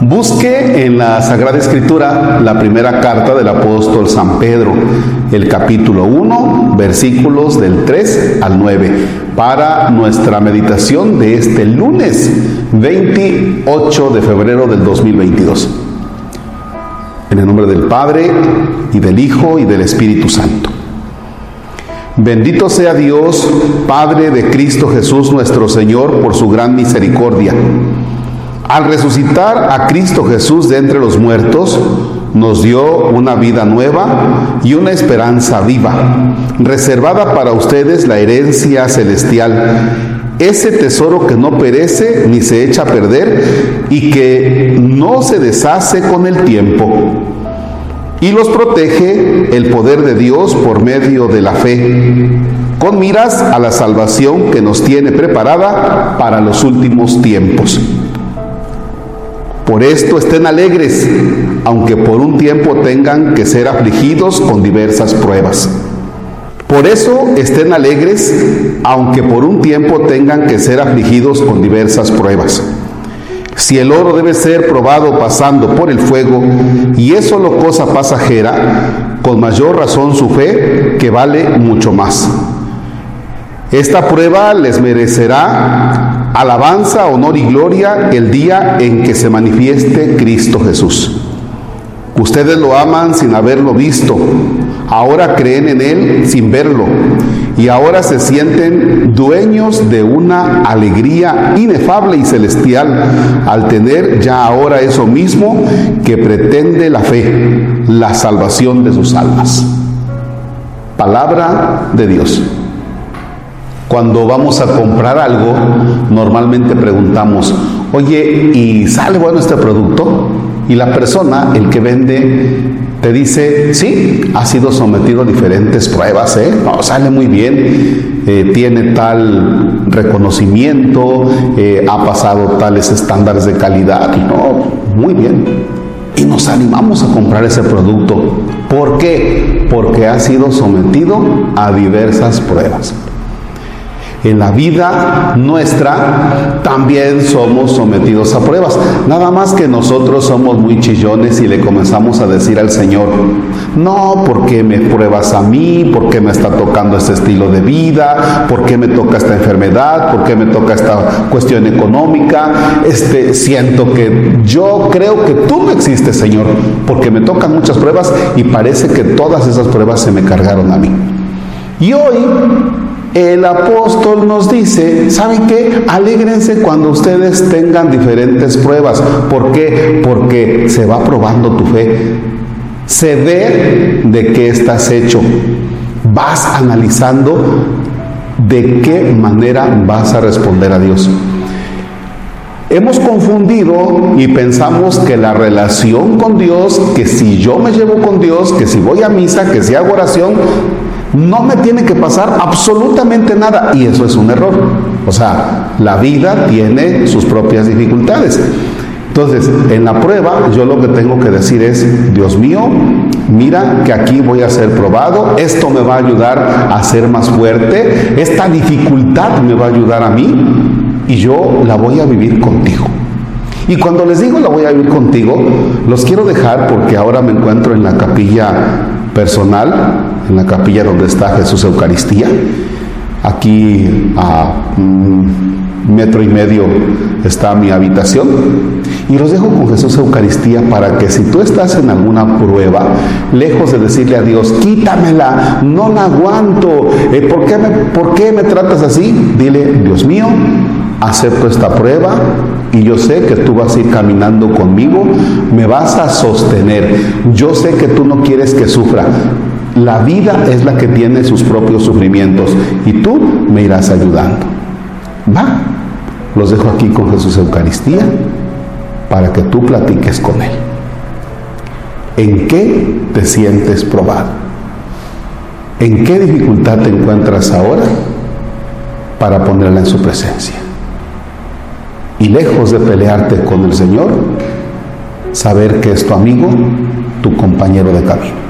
Busque en la Sagrada Escritura la primera carta del apóstol San Pedro, el capítulo 1, versículos del 3 al 9, para nuestra meditación de este lunes 28 de febrero del 2022. En el nombre del Padre, y del Hijo, y del Espíritu Santo. Bendito sea Dios, Padre de Cristo Jesús nuestro Señor, por su gran misericordia al resucitar a Cristo Jesús de entre los muertos, nos dio una vida nueva y una esperanza viva, reservada para ustedes la herencia celestial, ese tesoro que no perece ni se echa a perder y que no se deshace con el tiempo. Y los protege el poder de Dios por medio de la fe, con miras a la salvación que nos tiene preparada para los últimos tiempos. Por esto estén alegres, aunque por un tiempo tengan que ser afligidos con diversas pruebas. Por eso estén alegres, aunque por un tiempo tengan que ser afligidos con diversas pruebas. Si el oro debe ser probado pasando por el fuego, y es solo cosa pasajera, con mayor razón su fe, que vale mucho más. Esta prueba les merecerá alabanza, honor y gloria el día en que se manifieste Cristo Jesús. Ustedes lo aman sin haberlo visto, ahora creen en Él sin verlo y ahora se sienten dueños de una alegría inefable y celestial al tener ya ahora eso mismo que pretende la fe, la salvación de sus almas. Palabra de Dios. Cuando vamos a comprar algo, normalmente preguntamos, oye, ¿y sale bueno este producto? Y la persona, el que vende, te dice, sí, ha sido sometido a diferentes pruebas, ¿eh? No, sale muy bien, eh, tiene tal reconocimiento, eh, ha pasado tales estándares de calidad, no, muy bien. Y nos animamos a comprar ese producto. ¿Por qué? Porque ha sido sometido a diversas pruebas en la vida nuestra también somos sometidos a pruebas. Nada más que nosotros somos muy chillones y le comenzamos a decir al Señor, no, ¿por qué me pruebas a mí? ¿Por qué me está tocando este estilo de vida? ¿Por qué me toca esta enfermedad? ¿Por qué me toca esta cuestión económica? Este, siento que yo creo que tú no existes, Señor, porque me tocan muchas pruebas y parece que todas esas pruebas se me cargaron a mí. Y hoy el apóstol nos dice, ¿saben qué? Alégrense cuando ustedes tengan diferentes pruebas. ¿Por qué? Porque se va probando tu fe. Se ve de qué estás hecho. Vas analizando de qué manera vas a responder a Dios. Hemos confundido y pensamos que la relación con Dios, que si yo me llevo con Dios, que si voy a misa, que si hago oración, no me tiene que pasar absolutamente nada. Y eso es un error. O sea, la vida tiene sus propias dificultades. Entonces, en la prueba yo lo que tengo que decir es, Dios mío, mira que aquí voy a ser probado, esto me va a ayudar a ser más fuerte, esta dificultad me va a ayudar a mí y yo la voy a vivir contigo. Y cuando les digo la voy a vivir contigo, los quiero dejar porque ahora me encuentro en la capilla personal en la capilla donde está Jesús Eucaristía. Aquí a metro y medio está mi habitación. Y los dejo con Jesús Eucaristía para que si tú estás en alguna prueba, lejos de decirle a Dios, quítamela, no la aguanto, eh, ¿por, qué me, ¿por qué me tratas así? Dile, Dios mío, acepto esta prueba y yo sé que tú vas a ir caminando conmigo, me vas a sostener. Yo sé que tú no quieres que sufra, la vida es la que tiene sus propios sufrimientos y tú me irás ayudando. Va, los dejo aquí con Jesús Eucaristía para que tú platiques con Él. ¿En qué te sientes probado? ¿En qué dificultad te encuentras ahora para ponerla en su presencia? Y lejos de pelearte con el Señor, saber que es tu amigo, tu compañero de camino.